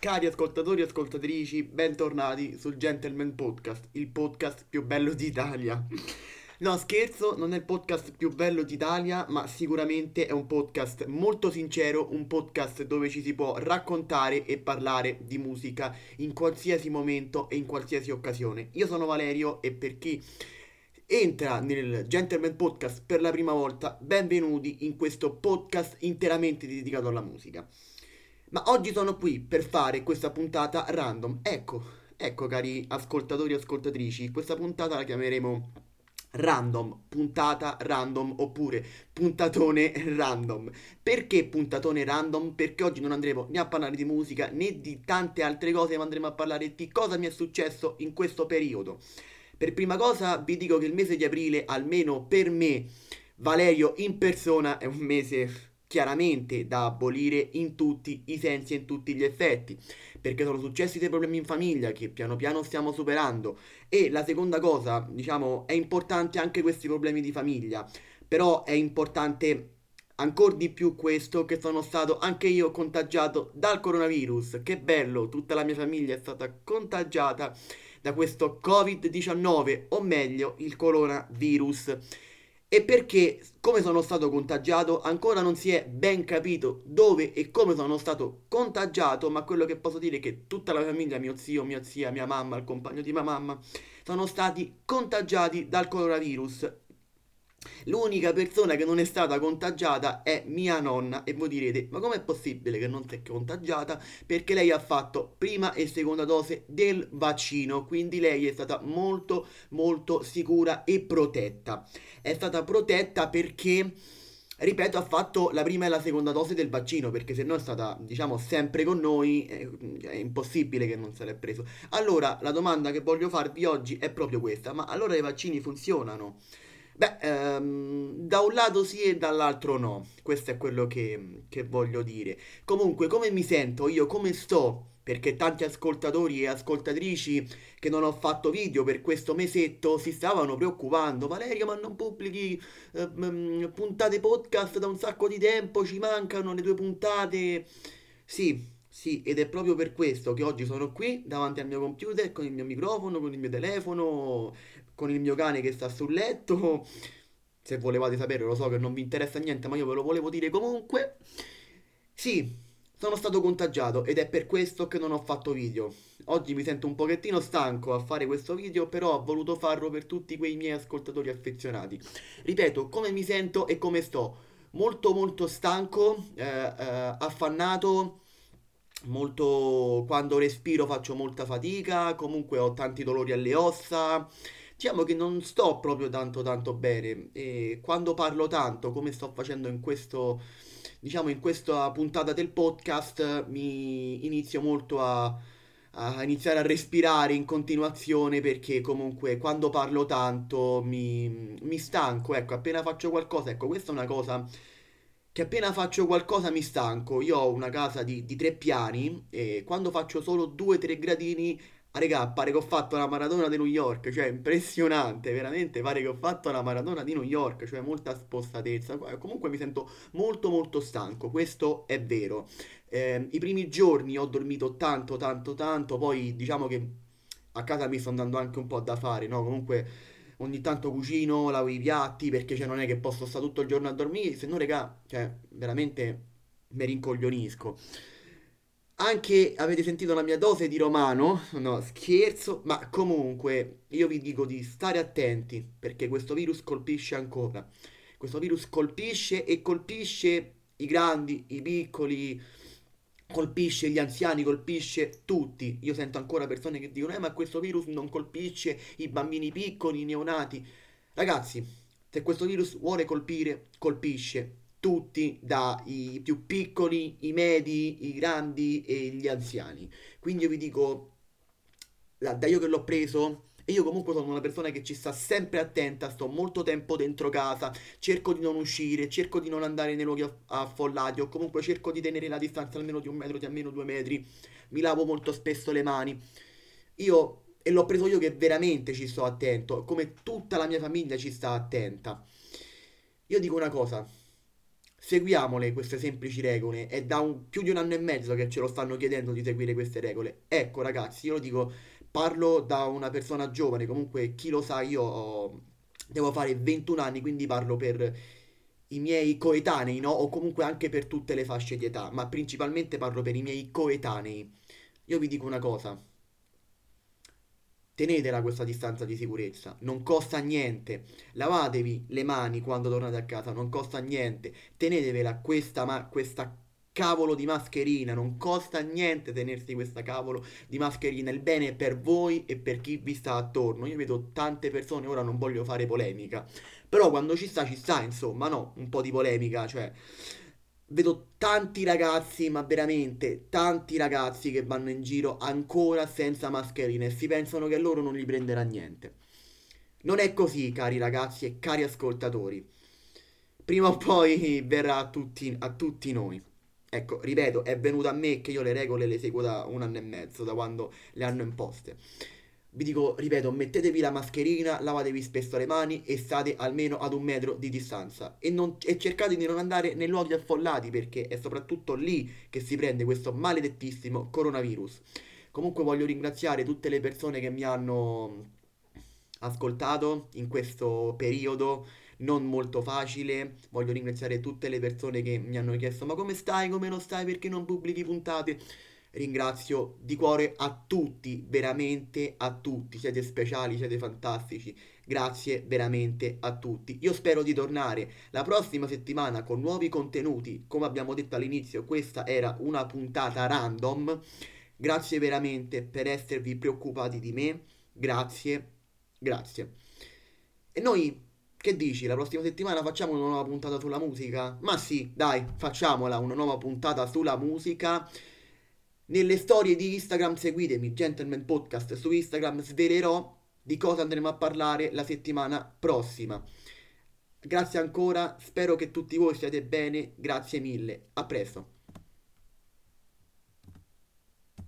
Cari ascoltatori e ascoltatrici, bentornati sul Gentleman Podcast, il podcast più bello d'Italia. No, scherzo, non è il podcast più bello d'Italia, ma sicuramente è un podcast molto sincero, un podcast dove ci si può raccontare e parlare di musica in qualsiasi momento e in qualsiasi occasione. Io sono Valerio e per chi entra nel Gentleman Podcast per la prima volta, benvenuti in questo podcast interamente dedicato alla musica. Ma oggi sono qui per fare questa puntata random. Ecco, ecco cari ascoltatori e ascoltatrici, questa puntata la chiameremo random, puntata random oppure puntatone random. Perché puntatone random? Perché oggi non andremo né a parlare di musica né di tante altre cose, ma andremo a parlare di cosa mi è successo in questo periodo. Per prima cosa vi dico che il mese di aprile, almeno per me, Valerio in persona, è un mese chiaramente da abolire in tutti i sensi e in tutti gli effetti, perché sono successi dei problemi in famiglia che piano piano stiamo superando e la seconda cosa, diciamo, è importante anche questi problemi di famiglia, però è importante ancora di più questo che sono stato anche io contagiato dal coronavirus. Che bello, tutta la mia famiglia è stata contagiata da questo Covid-19 o meglio il coronavirus e perché, come sono stato contagiato, ancora non si è ben capito dove e come sono stato contagiato, ma quello che posso dire è che tutta la famiglia, mio zio, mia zia, mia mamma, il compagno di mia mamma, sono stati contagiati dal coronavirus. L'unica persona che non è stata contagiata è mia nonna e voi direte ma com'è possibile che non si è contagiata? Perché lei ha fatto prima e seconda dose del vaccino, quindi lei è stata molto molto sicura e protetta. È stata protetta perché ripeto, ha fatto la prima e la seconda dose del vaccino, perché se no è stata, diciamo, sempre con noi, è, è impossibile che non se l'è preso. Allora, la domanda che voglio farvi oggi è proprio questa, ma allora i vaccini funzionano? Beh, ehm, da un lato sì e dall'altro no, questo è quello che, che voglio dire. Comunque, come mi sento io, come sto? Perché tanti ascoltatori e ascoltatrici che non ho fatto video per questo mesetto si stavano preoccupando. Valerio, ma non pubblichi eh, puntate podcast da un sacco di tempo, ci mancano le tue puntate. Sì, sì, ed è proprio per questo che oggi sono qui davanti al mio computer con il mio microfono, con il mio telefono, con il mio cane che sta sul letto. Se volevate sapere, lo so che non vi interessa niente, ma io ve lo volevo dire comunque. Sì, sono stato contagiato ed è per questo che non ho fatto video. Oggi mi sento un pochettino stanco a fare questo video, però ho voluto farlo per tutti quei miei ascoltatori affezionati. Ripeto, come mi sento e come sto. Molto molto stanco, eh, eh, affannato, molto... quando respiro faccio molta fatica, comunque ho tanti dolori alle ossa. Diciamo che non sto proprio tanto tanto bene. E quando parlo tanto come sto facendo in questo diciamo in questa puntata del podcast mi inizio molto a, a iniziare a respirare in continuazione perché comunque quando parlo tanto mi, mi stanco. Ecco appena faccio qualcosa ecco questa è una cosa che appena faccio qualcosa mi stanco io ho una casa di, di tre piani e quando faccio solo due o tre gradini Ah, regà, pare che ho fatto la maratona di New York, cioè impressionante, veramente pare che ho fatto la maratona di New York, cioè molta spostatezza. Comunque mi sento molto molto stanco, questo è vero. Eh, I primi giorni ho dormito tanto tanto tanto, poi diciamo che a casa mi sto andando anche un po' da fare, no? Comunque ogni tanto cucino, lavo i piatti, perché cioè, non è che posso stare tutto il giorno a dormire, se no regà, cioè veramente mi rincoglionisco. Anche avete sentito la mia dose di romano? No, scherzo, ma comunque io vi dico di stare attenti perché questo virus colpisce ancora. Questo virus colpisce e colpisce i grandi, i piccoli, colpisce gli anziani, colpisce tutti. Io sento ancora persone che dicono: Eh, ma questo virus non colpisce i bambini piccoli, i neonati. Ragazzi, se questo virus vuole colpire, colpisce tutti, dai più piccoli, i medi, i grandi e gli anziani. Quindi io vi dico, da io che l'ho preso, e io comunque sono una persona che ci sta sempre attenta, sto molto tempo dentro casa, cerco di non uscire, cerco di non andare nei luoghi affollati o comunque cerco di tenere la distanza almeno di un metro, di almeno due metri, mi lavo molto spesso le mani. Io, e l'ho preso io che veramente ci sto attento, come tutta la mia famiglia ci sta attenta. Io dico una cosa, seguiamole queste semplici regole. È da un, più di un anno e mezzo che ce lo stanno chiedendo di seguire queste regole. Ecco ragazzi, io lo dico, parlo da una persona giovane, comunque chi lo sa, io ho, devo fare 21 anni, quindi parlo per i miei coetanei, no? O comunque anche per tutte le fasce di età, ma principalmente parlo per i miei coetanei. Io vi dico una cosa. Tenetela questa distanza di sicurezza, non costa niente. Lavatevi le mani quando tornate a casa, non costa niente. Tenetevela questa, ma- questa cavolo di mascherina, non costa niente tenersi questa cavolo di mascherina. Il bene è per voi e per chi vi sta attorno. Io vedo tante persone, ora non voglio fare polemica, però quando ci sta, ci sta, insomma, no? Un po' di polemica, cioè... Vedo tanti ragazzi, ma veramente tanti ragazzi che vanno in giro ancora senza mascherine e si pensano che loro non gli prenderà niente. Non è così, cari ragazzi e cari ascoltatori. Prima o poi verrà a tutti, a tutti noi. Ecco, ripeto, è venuto a me che io le regole le seguo da un anno e mezzo, da quando le hanno imposte. Vi dico, ripeto, mettetevi la mascherina, lavatevi spesso le mani e state almeno ad un metro di distanza. E, non, e cercate di non andare nei luoghi affollati perché è soprattutto lì che si prende questo maledettissimo coronavirus. Comunque voglio ringraziare tutte le persone che mi hanno ascoltato in questo periodo non molto facile. Voglio ringraziare tutte le persone che mi hanno chiesto ma come stai, come non stai, perché non pubblichi puntate? Ringrazio di cuore a tutti, veramente a tutti, siete speciali, siete fantastici, grazie veramente a tutti. Io spero di tornare la prossima settimana con nuovi contenuti, come abbiamo detto all'inizio, questa era una puntata random. Grazie veramente per esservi preoccupati di me, grazie, grazie. E noi che dici? La prossima settimana facciamo una nuova puntata sulla musica? Ma sì, dai, facciamola una nuova puntata sulla musica. Nelle storie di Instagram seguitemi, Gentleman Podcast su Instagram, svelerò di cosa andremo a parlare la settimana prossima. Grazie ancora, spero che tutti voi stiate bene, grazie mille, a presto.